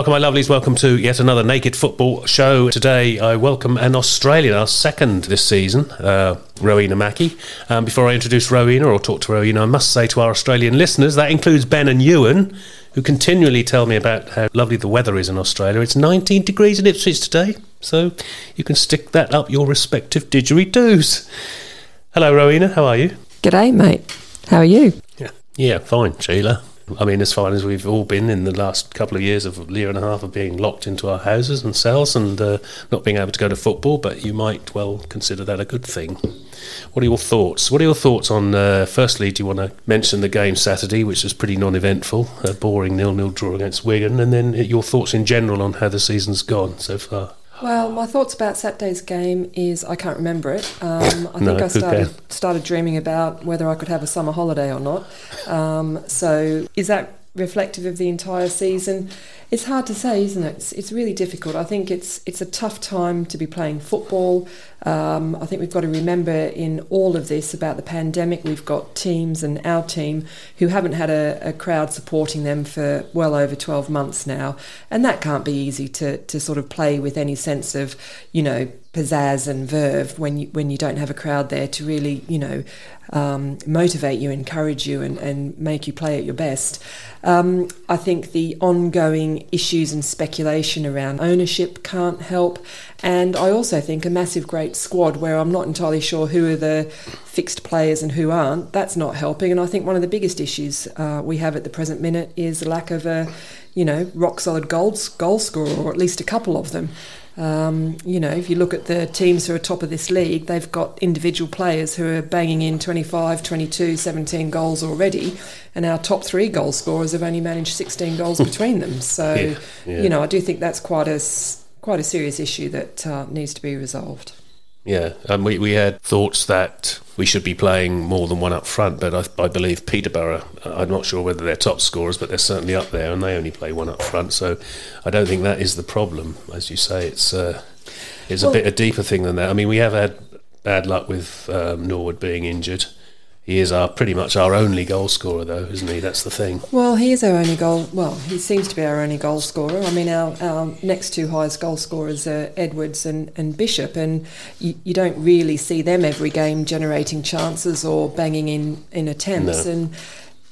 Welcome, my lovelies. Welcome to yet another Naked Football show. Today, I welcome an Australian, our second this season, uh, Rowena Mackie. Um, before I introduce Rowena or talk to Rowena, I must say to our Australian listeners that includes Ben and Ewan, who continually tell me about how lovely the weather is in Australia. It's 19 degrees in Ipswich today, so you can stick that up your respective didgeridoos. Hello, Rowena. How are you? G'day, mate. How are you? Yeah, yeah, fine, Sheila. I mean, as fine as we've all been in the last couple of years of a year and a half of being locked into our houses and cells and uh, not being able to go to football, but you might well consider that a good thing. What are your thoughts? What are your thoughts on? Uh, firstly, do you want to mention the game Saturday, which was pretty non-eventful, a boring nil-nil draw against Wigan, and then your thoughts in general on how the season's gone so far? Well, my thoughts about Saturday's game is I can't remember it. Um, I no, think I started started dreaming about whether I could have a summer holiday or not. Um, so, is that reflective of the entire season? It's hard to say, isn't it? It's, it's really difficult. I think it's it's a tough time to be playing football. Um, I think we've got to remember in all of this about the pandemic, we've got teams and our team who haven't had a, a crowd supporting them for well over 12 months now. And that can't be easy to, to sort of play with any sense of, you know, pizzazz and verve when you when you don't have a crowd there to really you know um, motivate you, encourage you, and, and make you play at your best. Um, I think the ongoing issues and speculation around ownership can't help, and I also think a massive great squad where I'm not entirely sure who are the fixed players and who aren't. That's not helping, and I think one of the biggest issues uh, we have at the present minute is lack of a you know rock solid goals goal scorer, or at least a couple of them. Um, you know, if you look at the teams who are top of this league, they've got individual players who are banging in 25, 22, 17 goals already, and our top three goal scorers have only managed 16 goals between them. So, yeah, yeah. you know, I do think that's quite a quite a serious issue that uh, needs to be resolved. Yeah, and we, we had thoughts that we should be playing more than one up front, but I, I, believe Peterborough, I'm not sure whether they're top scorers, but they're certainly up there, and they only play one up front. So I don't think that is the problem. As you say, it's, uh, it's well, a bit a deeper thing than that. I mean, we have had bad luck with um, Norwood being injured he is our pretty much our only goal scorer, though, isn't he? That's the thing. Well, he is our only goal. Well, he seems to be our only goal scorer. I mean, our, our next two highest goal scorers are Edwards and, and Bishop, and you, you don't really see them every game generating chances or banging in in attempts. No. And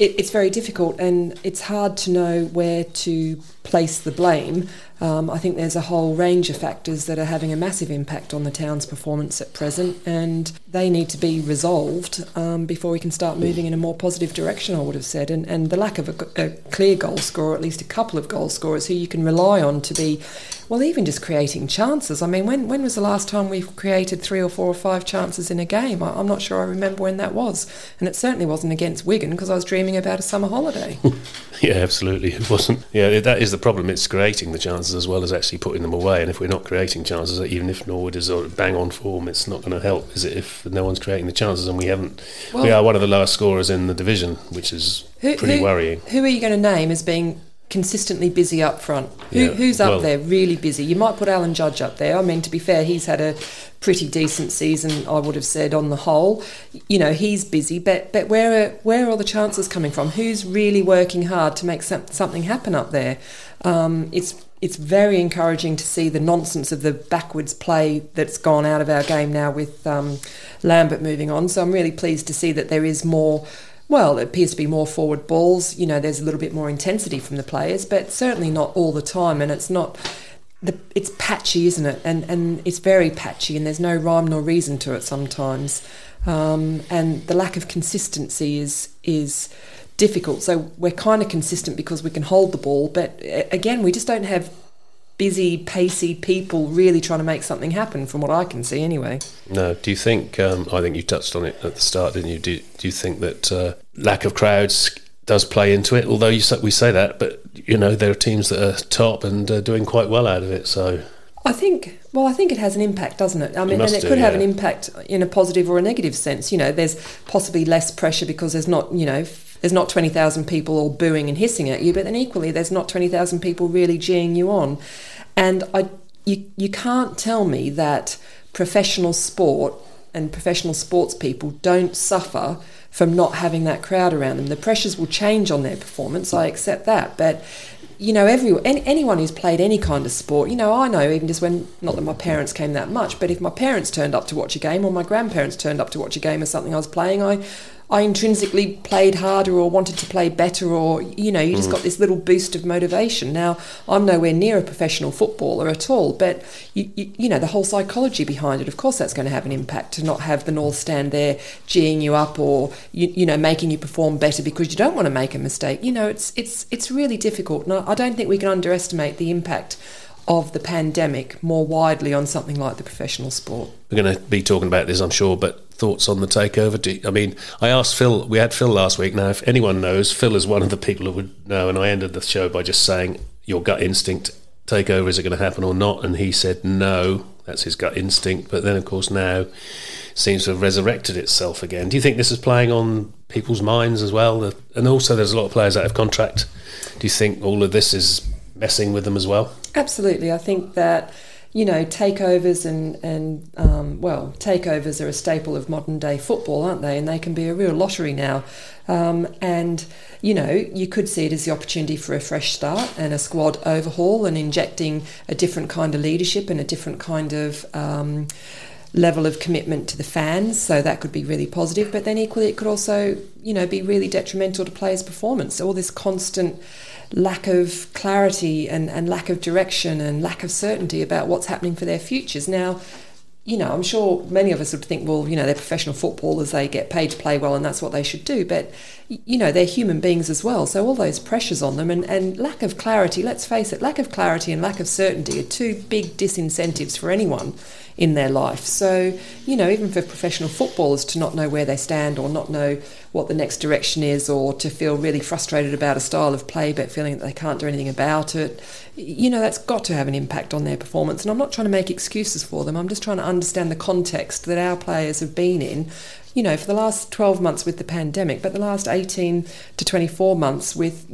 it, it's very difficult, and it's hard to know where to place the blame. Um, I think there's a whole range of factors that are having a massive impact on the town's performance at present, and they need to be resolved um, before we can start moving in a more positive direction, I would have said. And, and the lack of a, a clear goal scorer, at least a couple of goal scorers who you can rely on to be well, even just creating chances. I mean, when, when was the last time we've created three or four or five chances in a game? I, am not sure I remember when that was. And it certainly wasn't against Wigan because I was dreaming about a summer holiday. yeah, absolutely. It wasn't. Yeah, that is the problem. It's creating the chances as well as actually putting them away. And if we're not creating chances, even if Norwood is bang on form, it's not going to help, is it, if no one's creating the chances and we haven't. Well, we are one of the lowest scorers in the division, which is who, pretty who, worrying. Who are you going to name as being consistently busy up front. Who, yeah. Who's up well, there really busy? You might put Alan Judge up there. I mean, to be fair, he's had a pretty decent season, I would have said, on the whole. You know, he's busy, but but where are where are the chances coming from? Who's really working hard to make some, something happen up there? Um, it's it's very encouraging to see the nonsense of the backwards play that's gone out of our game now with um, Lambert moving on. So I'm really pleased to see that there is more well, it appears to be more forward balls. You know, there's a little bit more intensity from the players, but certainly not all the time. And it's not, the, it's patchy, isn't it? And and it's very patchy, and there's no rhyme nor reason to it sometimes. Um, and the lack of consistency is is difficult. So we're kind of consistent because we can hold the ball, but again, we just don't have busy, pacey people really trying to make something happen, from what I can see, anyway. No, do you think? Um, I think you touched on it at the start, didn't you? Do, do you think that uh, lack of crowds does play into it? Although you we say that, but you know there are teams that are top and uh, doing quite well out of it. So I think, well, I think it has an impact, doesn't it? I mean, it and it do, could have an impact in a positive or a negative sense. You know, there's possibly less pressure because there's not, you know, there's not 20,000 people all booing and hissing at you, but then equally there's not 20,000 people really geeing you on. And I, you, you can't tell me that professional sport and professional sports people don't suffer from not having that crowd around them. The pressures will change on their performance, I accept that, but you know, every, any, anyone who's played any kind of sport, you know, I know even just when, not that my parents came that much, but if my parents turned up to watch a game or my grandparents turned up to watch a game or something I was playing, I, I intrinsically played harder or wanted to play better, or you know, you just mm. got this little boost of motivation. Now, I'm nowhere near a professional footballer at all, but you, you, you, know, the whole psychology behind it, of course, that's going to have an impact to not have the North stand there geeing you up or you, you know making you perform better because you don't want to make a mistake. You know, it's it's it's really difficult. And I don't think we can underestimate the impact of the pandemic more widely on something like the professional sport. We're going to be talking about this, I'm sure, but thoughts on the takeover? Do, I mean, I asked Phil, we had Phil last week. Now, if anyone knows, Phil is one of the people who would know, and I ended the show by just saying, Your gut instinct takeover, is it going to happen or not? And he said, No, that's his gut instinct. But then, of course, now seems to have resurrected itself again. Do you think this is playing on people's minds as well? And also, there's a lot of players out of contract. Do you think all of this is messing with them as well? Absolutely. I think that you know, takeovers and and um, well, takeovers are a staple of modern day football, aren't they? And they can be a real lottery now. Um, and you know, you could see it as the opportunity for a fresh start and a squad overhaul and injecting a different kind of leadership and a different kind of um, level of commitment to the fans. So that could be really positive. But then equally, it could also, you know, be really detrimental to players' performance. All this constant lack of clarity and, and lack of direction and lack of certainty about what's happening for their futures. Now, you know, I'm sure many of us would think, well, you know, they're professional footballers, they get paid to play well, and that's what they should do. But, you know, they're human beings as well. So all those pressures on them and, and lack of clarity, let's face it, lack of clarity and lack of certainty are two big disincentives for anyone in their life. So, you know, even for professional footballers to not know where they stand or not know what the next direction is or to feel really frustrated about a style of play but feeling that they can't do anything about it, you know, that's got to have an impact on their performance. And I'm not trying to make excuses for them, I'm just trying to understand the context that our players have been in you know, for the last 12 months with the pandemic, but the last 18 to 24 months with,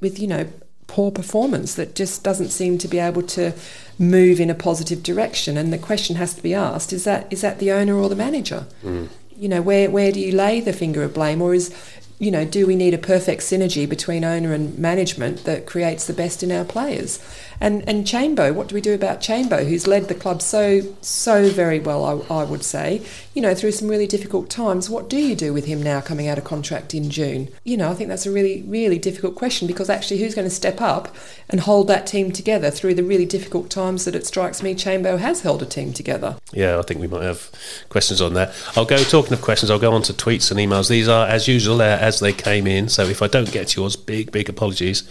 with you know, poor performance that just doesn't seem to be able to move in a positive direction. And the question has to be asked: Is that is that the owner or the manager? Mm. You know, where where do you lay the finger of blame, or is you know, do we need a perfect synergy between owner and management that creates the best in our players? And and Chambo, what do we do about Chambo, who's led the club so so very well, I, I, would say, you know, through some really difficult times. What do you do with him now coming out of contract in June? You know, I think that's a really really difficult question because actually, who's going to step up and hold that team together through the really difficult times that it strikes me Chambo has held a team together? Yeah, I think we might have questions on that. I'll go talking of questions. I'll go on to tweets and emails. These are as usual as they came in. So if I don't get yours, big big apologies.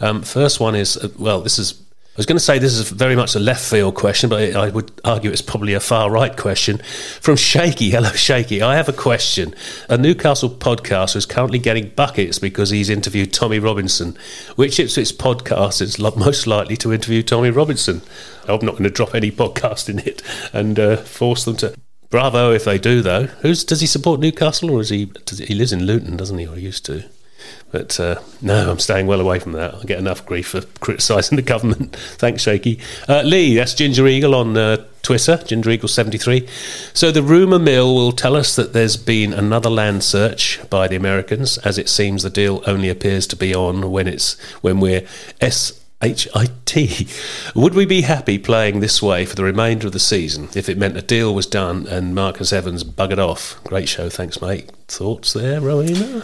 Um, first one is uh, well, this is was going to say this is very much a left field question, but I would argue it's probably a far right question. From Shaky, hello Shaky, I have a question. A Newcastle podcaster is currently getting buckets because he's interviewed Tommy Robinson. Which Ipswich podcast is most likely to interview Tommy Robinson? I'm not going to drop any podcast in it and uh, force them to. Bravo if they do, though. Who's does he support Newcastle or is he? Does, he lives in Luton, doesn't he, or he used to? But uh, no, I'm staying well away from that. I get enough grief for criticising the government. Thanks, Shaky. Uh, Lee, that's Ginger Eagle on uh, Twitter, Ginger Eagle 73. So the rumour mill will tell us that there's been another land search by the Americans, as it seems the deal only appears to be on when it's when we're S. H I T. Would we be happy playing this way for the remainder of the season if it meant a deal was done and Marcus Evans buggered off? Great show, thanks, mate. Thoughts there, Rowena?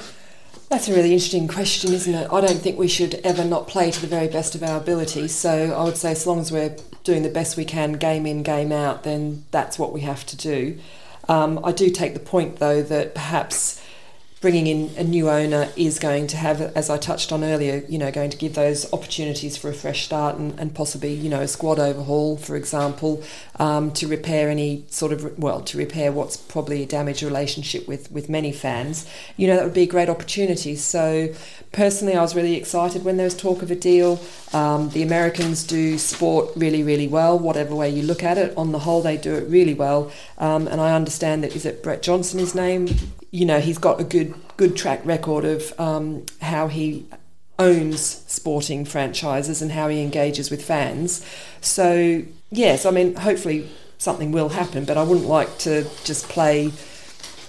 That's a really interesting question, isn't it? I don't think we should ever not play to the very best of our ability. So I would say, as long as we're doing the best we can, game in, game out, then that's what we have to do. Um, I do take the point, though, that perhaps bringing in a new owner is going to have, as I touched on earlier, you know, going to give those opportunities for a fresh start and, and possibly, you know, a squad overhaul, for example, um, to repair any sort of, well, to repair what's probably a damaged relationship with, with many fans. You know, that would be a great opportunity. So personally, I was really excited when there was talk of a deal. Um, the Americans do sport really, really well, whatever way you look at it. On the whole, they do it really well. Um, and I understand that, is it Brett Johnson, his name? You know, he's got a good good track record of um, how he owns sporting franchises and how he engages with fans. So yes, I mean, hopefully something will happen, but I wouldn't like to just play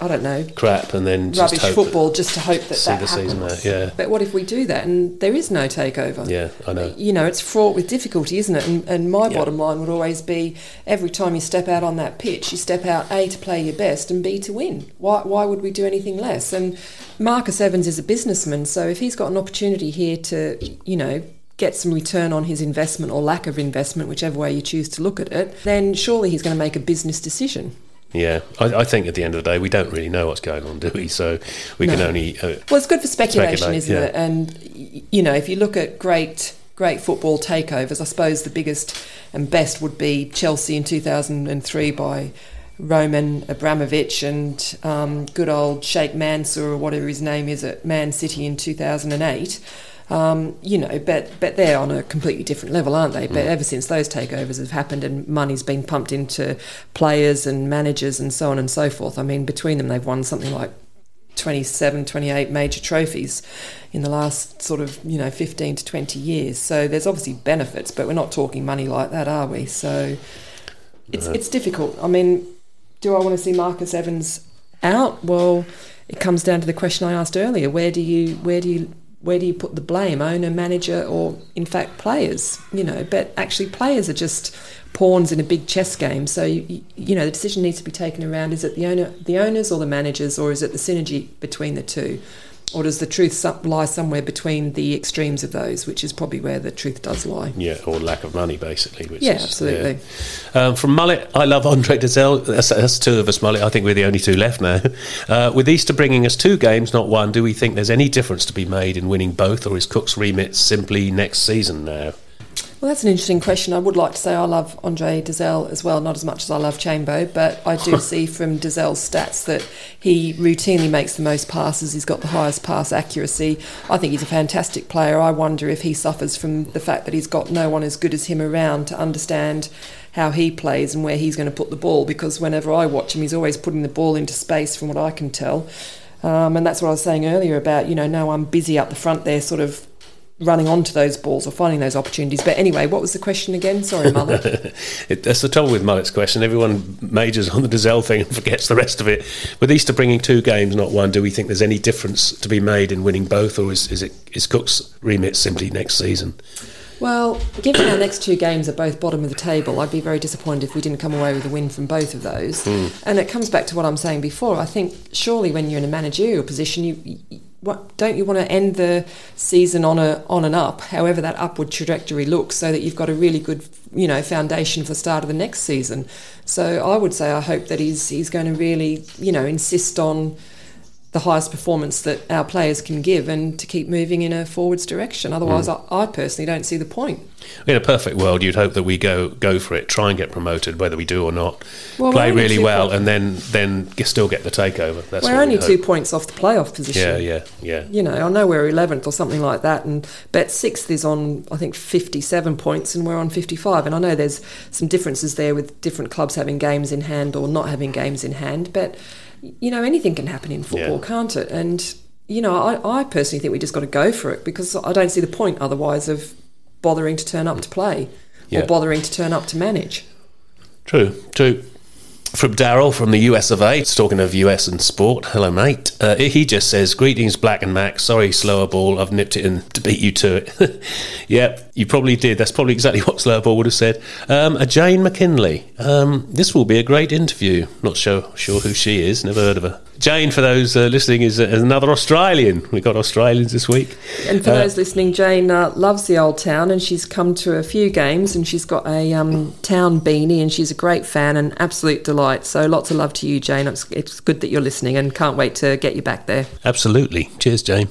I don't know, crap, and then rubbish football just to hope that see that the happens. season out. Yeah, But what if we do that and there is no takeover? yeah, I know. You know, it's fraught with difficulty, isn't it? And, and my Yeah. bottom line would always be every time you step out on that pitch, you step out A to play your best and B to win. Why, why would we do anything less? And Marcus Evans is a businessman, so if he's got an opportunity here to, you know, get some return on his investment or lack of investment, whichever way you choose to look at it, then surely he's going to make a business decision. Yeah, I, I think at the end of the day, we don't really know what's going on, do we? So we can only. Uh, Well, it's good for speculation, Speculate, isn't yeah. it? And you know, if you look at great great football takeovers, I suppose the biggest and best would be Chelsea in 2003 by Roman Abramovich and um, good old Sheikh Mansour or whatever his name is at Man City in 2008. Um, you know, but but they're on a completely different level, aren't they? But ever since those takeovers have happened and money's been pumped into players and managers and so on and so forth, I mean, between them they've won something like 27, 28 major trophies in the last sort of, you know, 15 to 20 years. So there's obviously benefits, but we're not talking money like that, are we? So it's, it's difficult. I mean, do I want to see Marcus Evans out? Well, it comes down to the question I asked earlier. Where do you, where do you, where do you put the blame, owner, manager, or in fact players? You know, but actually players are just pawns in a big chess game. So you, you know the decision needs to be taken around: is it the owner, the owners, or the managers, or is it the synergy between the two, or does the truth lie somewhere between the extremes of those, which is probably where the truth does lie. yeah, or lack of money, basically. Which Yeah, is, absolutely. yeah. Um, from Mullet, I love Andre Dozzell. That's, that's two of us, Mullet. I think we're the only two left now. Uh, with Easter bringing us two games, not one, do we think there's any difference to be made in winning both, or is Cook's remit simply next season now? Well, that's an interesting question. I would like to say I love Andre Dozzell as well, not as much as I love Chambo, but I do see from Dozzell's stats that he routinely makes the most passes. He's got the highest pass accuracy. I think he's a fantastic player. I wonder if he suffers from the fact that he's got no one as good as him around to understand how he plays and where he's going to put the ball because whenever I watch him, he's always putting the ball into space from what I can tell. Um, and that's what I was saying earlier about, you know, no one busy up the front there, sort of running onto those balls or finding those opportunities. But anyway, what was the question again? Sorry, Mother. It, that's the trouble with Mullet's question. Everyone majors on the Dozzell thing and forgets the rest of it. With Easter bringing two games, not one, do we think there's any difference to be made in winning both, or is, is it is Cook's remit simply next season? well, given our next two games are both bottom of the table, I'd be very disappointed if we didn't come away with a win from both of those. Hmm. And it comes back to what I'm saying before. I think surely when you're in a managerial position, you. What, don't you want to end the season on a on an up, however that upward trajectory looks, so that you've got a really good, you know, foundation for the start of the next season. So I would say I hope that he's he's going to really, you know, insist on the highest performance that our players can give and to keep moving in a forwards direction. Otherwise, hmm. I, I personally don't see the point. In a perfect world, you'd hope that we go go for it, try and get promoted, whether we do or not. Well, play really well, points- and then then still get the takeover. That's We're only we'd two points off the playoff position. Yeah, yeah, yeah. You know, I know we're 11th or something like that, and Bet Sixth is on, I think, 57 points, and we're on 55. And I know there's some differences there with different clubs having games in hand or not having games in hand, but, you know, anything can happen in football, Yeah. can't it? And, you know, I, I personally think we just got to go for it because I don't see the point otherwise of bothering to turn up to play Yeah. or bothering to turn up to manage. True, true. From Daryl from the US of A, talking of US and sport. Hello, mate. Uh, he just says, Greetings, Black and Mac. Sorry, slower ball. I've nipped it in to beat you to it. yep, you probably did. That's probably exactly what slower would have said. Um, a Jane McKinley. Um, this will be a great interview. Not sure, sure who she is. Never heard of her. Jane, for those uh, listening, is, is another Australian. We got Australians this week. And for Uh, those listening, Jane uh, loves the old town and she's come to a few games and she's got a um, town beanie and she's a great fan and absolute delight. So lots of love to you, Jane. It's, it's good that you're listening and can't wait to get you back there. Absolutely. Cheers, Jane.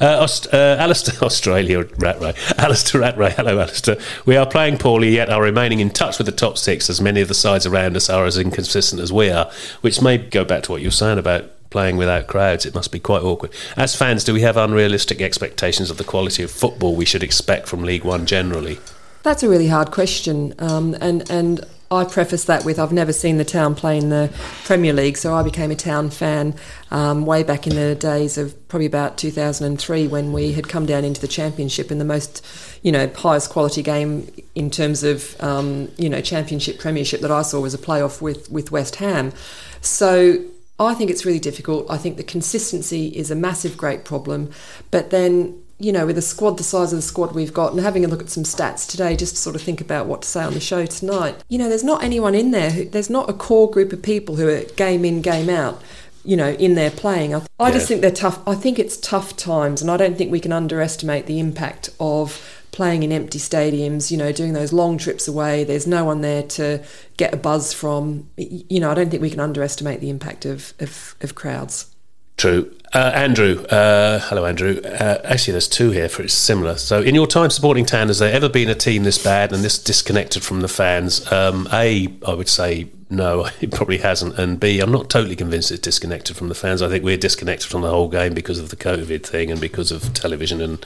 Uh, Aust- uh, Alistair, Australia, Ratray. Alistair Ratray. Hello, Alistair. We are playing poorly, yet are remaining in touch with the top six, as many of the sides around us are as inconsistent as we are, which may go back to what you were saying about playing without crowds. It must be quite awkward. As fans, do we have unrealistic expectations of the quality of football we should expect from League One generally? That's a really hard question, um, and and I preface that with I've never seen the town play in the Premier League, so I became a town fan um, way back in the days of probably about 2003 when we had come down into the Championship and the most, you know, highest quality game in terms of um, you know Championship Premiership that I saw was a playoff with with West Ham. So I think it's really difficult. I think the consistency is a massive, great problem. But then, you know, with a squad the size of the squad we've got and having a look at some stats today, just to sort of think about what to say on the show tonight, you know, there's not anyone in there, who, there's not a core group of people who are game in, game out you know, in their playing. I, I yeah. just think they're tough. I think it's tough times, and I don't think we can underestimate the impact of playing in empty stadiums, you know, doing those long trips away. There's no one there to get a buzz from. You know, I don't think we can underestimate the impact of, of, of crowds. True. Uh, Andrew, uh, hello, Andrew. Uh, actually, there's two here for it's similar. So, in your time supporting Town, has there ever been a team this bad and this disconnected from the fans? Um, a, I would say no, it probably hasn't. And B, I'm not totally convinced it's disconnected from the fans. I think we're disconnected from the whole game because of the COVID thing and because of television and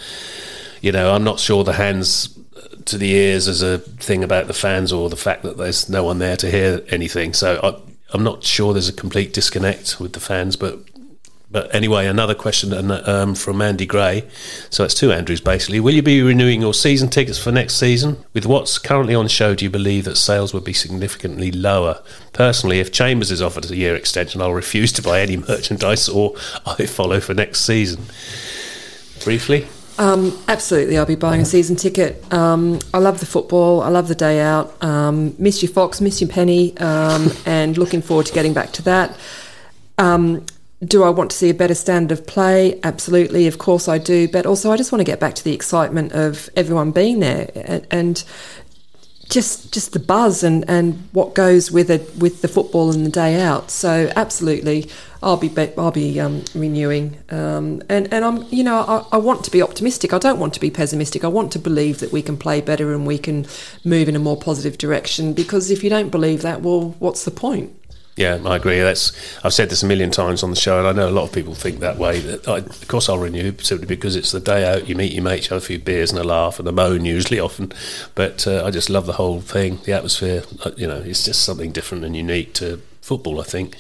you know, I'm not sure the hands to the ears is a thing about the fans or the fact that there's no one there to hear anything. So I, I'm not sure there's a complete disconnect with the fans, but but anyway, another question um, from Andy Gray. So it's two Andrews basically. Will you be renewing your season tickets for next season? With what's currently on show, do you believe that sales would be significantly lower? Personally, if Chambers is offered a year extension, I'll refuse to buy any merchandise or I follow for next season. Briefly. Um, absolutely, I'll be buying a season ticket. Um, I love the football. I love the day out. Um, miss you, Fox. Miss you, Penny. Um, and looking forward to getting back to that. Do I want to see a better standard of play? Absolutely, of course I do. But also, I just want to get back to the excitement of everyone being there and, and just just the buzz and, and what goes with it with the football and the day out. So absolutely, I'll be I'll be um, renewing, um, and and I'm you know I, I, want to be optimistic. I don't want to be pessimistic. I want to believe that we can play better and we can move in a more positive direction. Because if you don't believe that, well, what's the point? Yeah, I agree. That's I've said this a million times on the show, and I know a lot of people think that way. That I, of course I'll renew simply because it's the day out. You meet your mates, have a few beers and a laugh and a moan usually often. But uh, I just love the whole thing, the atmosphere. Uh, you know, it's just something different and unique to football, I think.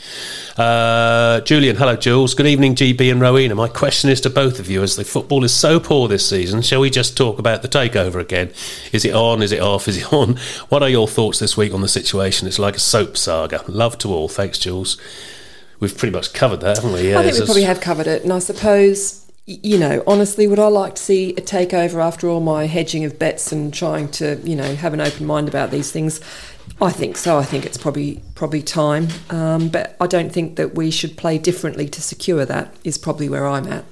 Uh, Julian, hello, Jules. Good evening, GB and Rowena. My question is to both of you as the football is so poor this season, shall we just talk about the takeover again? Is it on? Is it off? Is it on? What are your thoughts this week on the situation? It's like a soap saga. Love to all. Thanks, Jules. We've pretty much covered that, haven't we? Yeah, I think we probably have covered it. And I suppose you know, honestly, would I like to see a takeover after all my hedging of bets and trying to, you know, have an open mind about these things? I think so. I think it's probably probably time, um, but I don't think that we should play differently to secure that. Is probably where I'm at.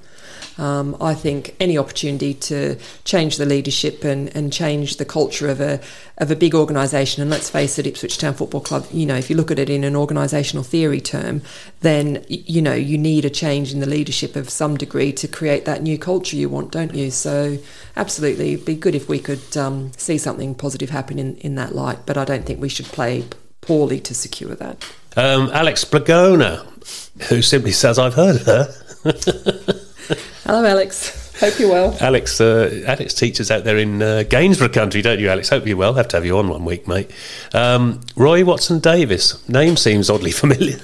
Um, I think any opportunity to change the leadership and, and change the culture of a of a big organisation, and let's face it, Ipswich Town Football Club. You know, if you look at it in an organisational theory term, then you know you need a change in the leadership of some degree to create that new culture you want, don't you? So, absolutely, it'd be good if we could um, see something positive happen in in that light. But I don't think we should play poorly to secure that. Um, Alex Blagona, who simply says, "I've heard her." Hello, Alex. Hope you're well. Alex, uh, Alex teaches out there in uh, Gainsborough country, don't you, Alex? Hope you're well. Have to have you on one week, mate. Um, Roy Watson Davis. Name seems oddly familiar.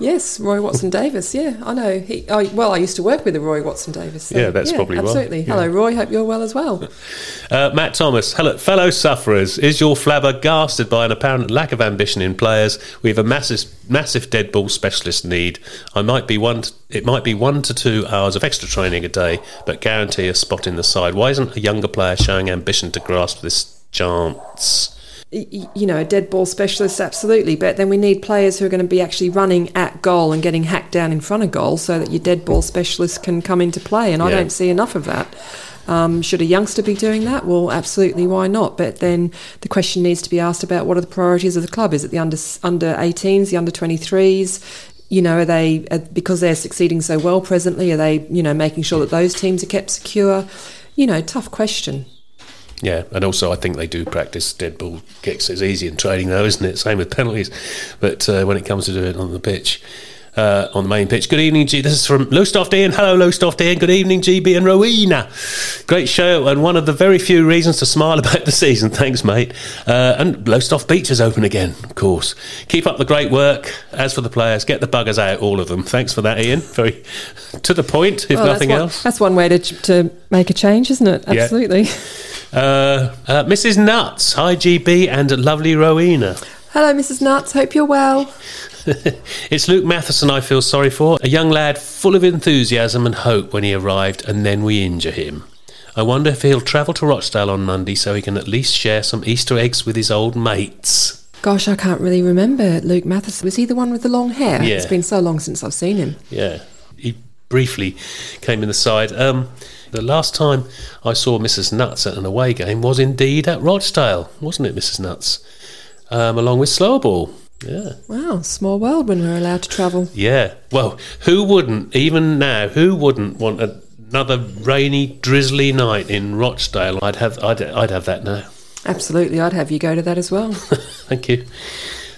Yes, Roy Watson Davis. Yeah, I know. He, I, well, I used to work with the Roy Watson Davis. So, yeah, that's yeah, probably absolutely. Hello, Roy. Hope you're well as well. Uh, Matt Thomas. Hello, fellow sufferers. Is your flabbergasted by an apparent lack of ambition in players? We have a massive, massive dead ball specialist need. I might be one. To, it might be one to two hours of extra training a day, but guarantee a spot in the side. Why isn't a younger player showing ambition to grasp this chance? You know, a dead ball specialist, absolutely. But then we need players who are going to be actually running at goal and getting hacked down in front of goal so that your dead ball specialist can come into play. And yeah. I don't see enough of that. Um, should a youngster be doing that? Well, absolutely, why not? But then the question needs to be asked about what are the priorities of the club? Is it the under under 18s, the under 23s? You know, are they are, because they're succeeding so well presently? Are they you know making sure that those teams are kept secure? You know, tough question. Yeah, and also I think they do practice dead ball kicks. It's easy in training, though, isn't it? Same with penalties. But uh, when it comes to doing it on the pitch, uh, on the main pitch. Good evening, G. This is from Lowestoft Ian. Hello, Lowestoft Ian. Good evening, GB and Rowena. Great show, and one of the very few reasons to smile about the season. Thanks, mate. Uh, and Lowestoft Beach is open again, of course. Keep up the great work. As for the players, get the buggers out, all of them. Thanks for that, Ian. Very to the point, if well, nothing that's else. That's one way to, to make a change, isn't it? Absolutely. Yeah. Uh, uh, Mrs. Nuts, hi GB and lovely Rowena. Hello, Mrs. Nuts. Hope you're well. it's Luke Matheson I feel sorry for, a young lad full of enthusiasm and hope when he arrived, and then we injure him. I wonder if he'll travel to Rochdale on Monday so he can at least share some Easter eggs with his old mates. Gosh, I can't really remember Luke Matheson. Was he the one with the long hair? Yeah. It's been so long since I've seen him. Yeah, he briefly came in the side. Um, the last time I saw Mrs. Nuts at an away game was indeed at Rochdale, wasn't it, Mrs. Nuts? Um, along with Slower Ball. Yeah. Wow, small world when we're allowed to travel. Yeah. Well, who wouldn't, even now, who wouldn't want another rainy, drizzly night in Rochdale? I'd have, I'd, I'd have that now. Absolutely, I'd have you go to that as well. Thank you.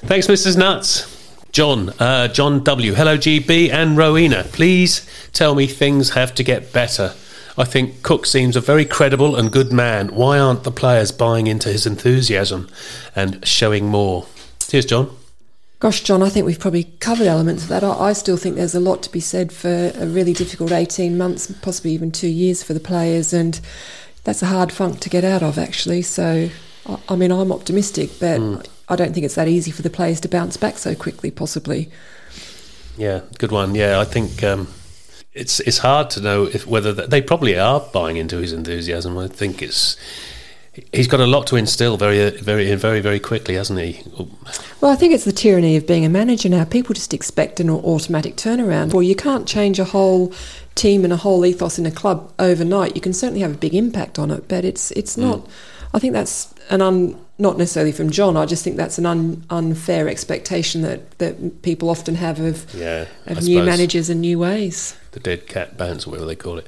Thanks, Mrs. Nuts. John, uh, John W. Hello, GB and Rowena. Please tell me things have to get better. I think Cook seems a very credible and good man. Why aren't the players buying into his enthusiasm and showing more? Cheers, John. Gosh, John, I think we've probably covered elements of that. I, still think there's a lot to be said for a really difficult 18 months, possibly even two years for the players, and that's a hard funk to get out of, actually. So, I, mean, I'm optimistic, but mm. I don't think it's that easy for the players to bounce back so quickly, possibly. Yeah, good one. Yeah, I think um, it's it's hard to know if whether they probably are buying into his enthusiasm. I think it's he's got a lot to instill very, very, very, very quickly, hasn't he? Well, I think it's the tyranny of being a manager now. People just expect an automatic turnaround. Well, you can't change a whole team and a whole ethos in a club overnight. You can certainly have a big impact on it, but it's it's not. Mm. I think that's an un, not necessarily from John. I just think that's an un, unfair expectation that, that people often have of yeah, of I new managers and new ways. The dead cat bounce, or whatever they call it.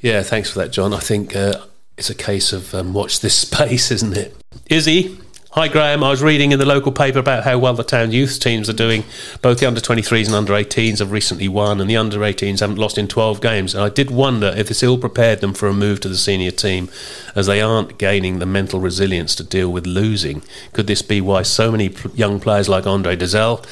Yeah, thanks for that, John. I think. Uh, it's a case of um, watch this space, isn't it? Izzy, Hi Graham, I was reading in the local paper about how well the town youth teams are doing. Both the under 23s and under 18s have recently won, and the under 18s haven't lost in 12 games. And I did wonder if this ill prepared them for a move to the senior team, as they aren't gaining the mental resilience to deal with losing. Could this be why so many young players like Andre Dozzell,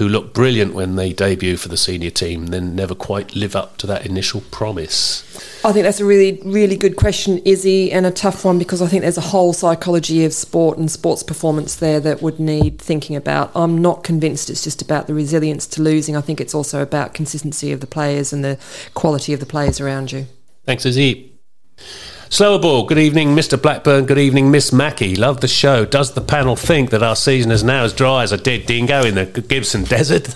who look brilliant when they debut for the senior team, then never quite live up to that initial promise? I think that's a really, really good question, Izzy, and a tough one because I think there's a whole psychology of sport and sports performance there that would need thinking about. I'm not convinced it's just about the resilience to losing. I think it's also about consistency of the players and the quality of the players around you. Thanks, Izzy. Slower ball. Good evening, Mr. Blackburn. Good evening, Miss Mackie. Love the show. Does the panel think that our season is now as dry as a dead dingo in the Gibson Desert?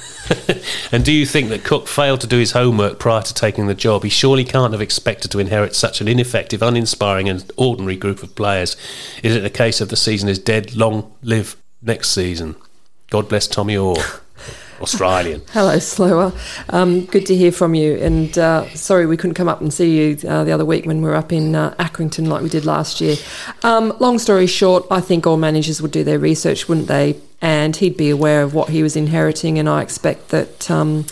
and do you think that Cook failed to do his homework prior to taking the job? He surely can't have expected to inherit such an ineffective, uninspiring, and ordinary group of players. Is it a case of the season is dead? Long live next season. God bless Tommy Oar. Australian. Hello, Slower. Um, good to hear from you. And uh, sorry we couldn't come up and see you uh, the other week when we were up in uh, Accrington like we did last year. Um, long story short, I think all managers would do their research, wouldn't they? And he'd be aware of what he was inheriting. And I expect that um,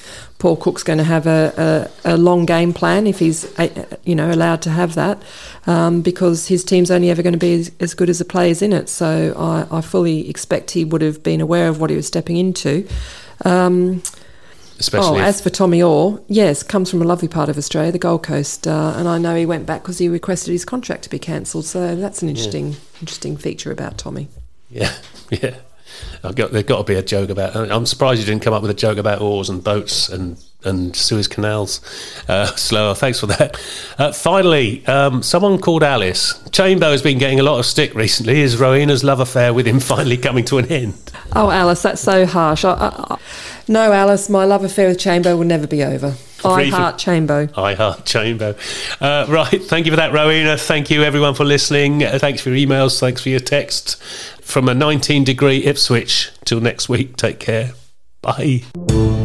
Paul Cook's going to have a, a, a, long game plan if he's you know allowed to have that, um, because his team's only ever going to be as, as, good as the players in it. So I, I fully expect he would have been aware of what he was stepping into. Um, Especially oh, as for Tommy Oar, yes, comes from a lovely part of Australia, the Gold Coast, uh, and I know he went back because he requested his contract to be cancelled. So that's an interesting, yeah. interesting feature about Tommy. Yeah, yeah. Got, there's got to be a joke about. I'm surprised you didn't come up with a joke about oars and boats and and Suez canals. Uh, slower. Thanks for that. Uh, finally, um, someone called Alice. Chambo has been getting a lot of stick recently. Is Rowena's love affair with him finally coming to an end? Oh, Alice, that's so harsh. I, I, I, no, Alice, my love affair with Chambo will never be over. I heart Chambo. I heart Chambo. Uh, right. Thank you for that, Rowena. Thank you, everyone, for listening. Uh, thanks for your emails. Thanks for your texts. From a 19 degree Ipswich. Till next week, take care. Bye.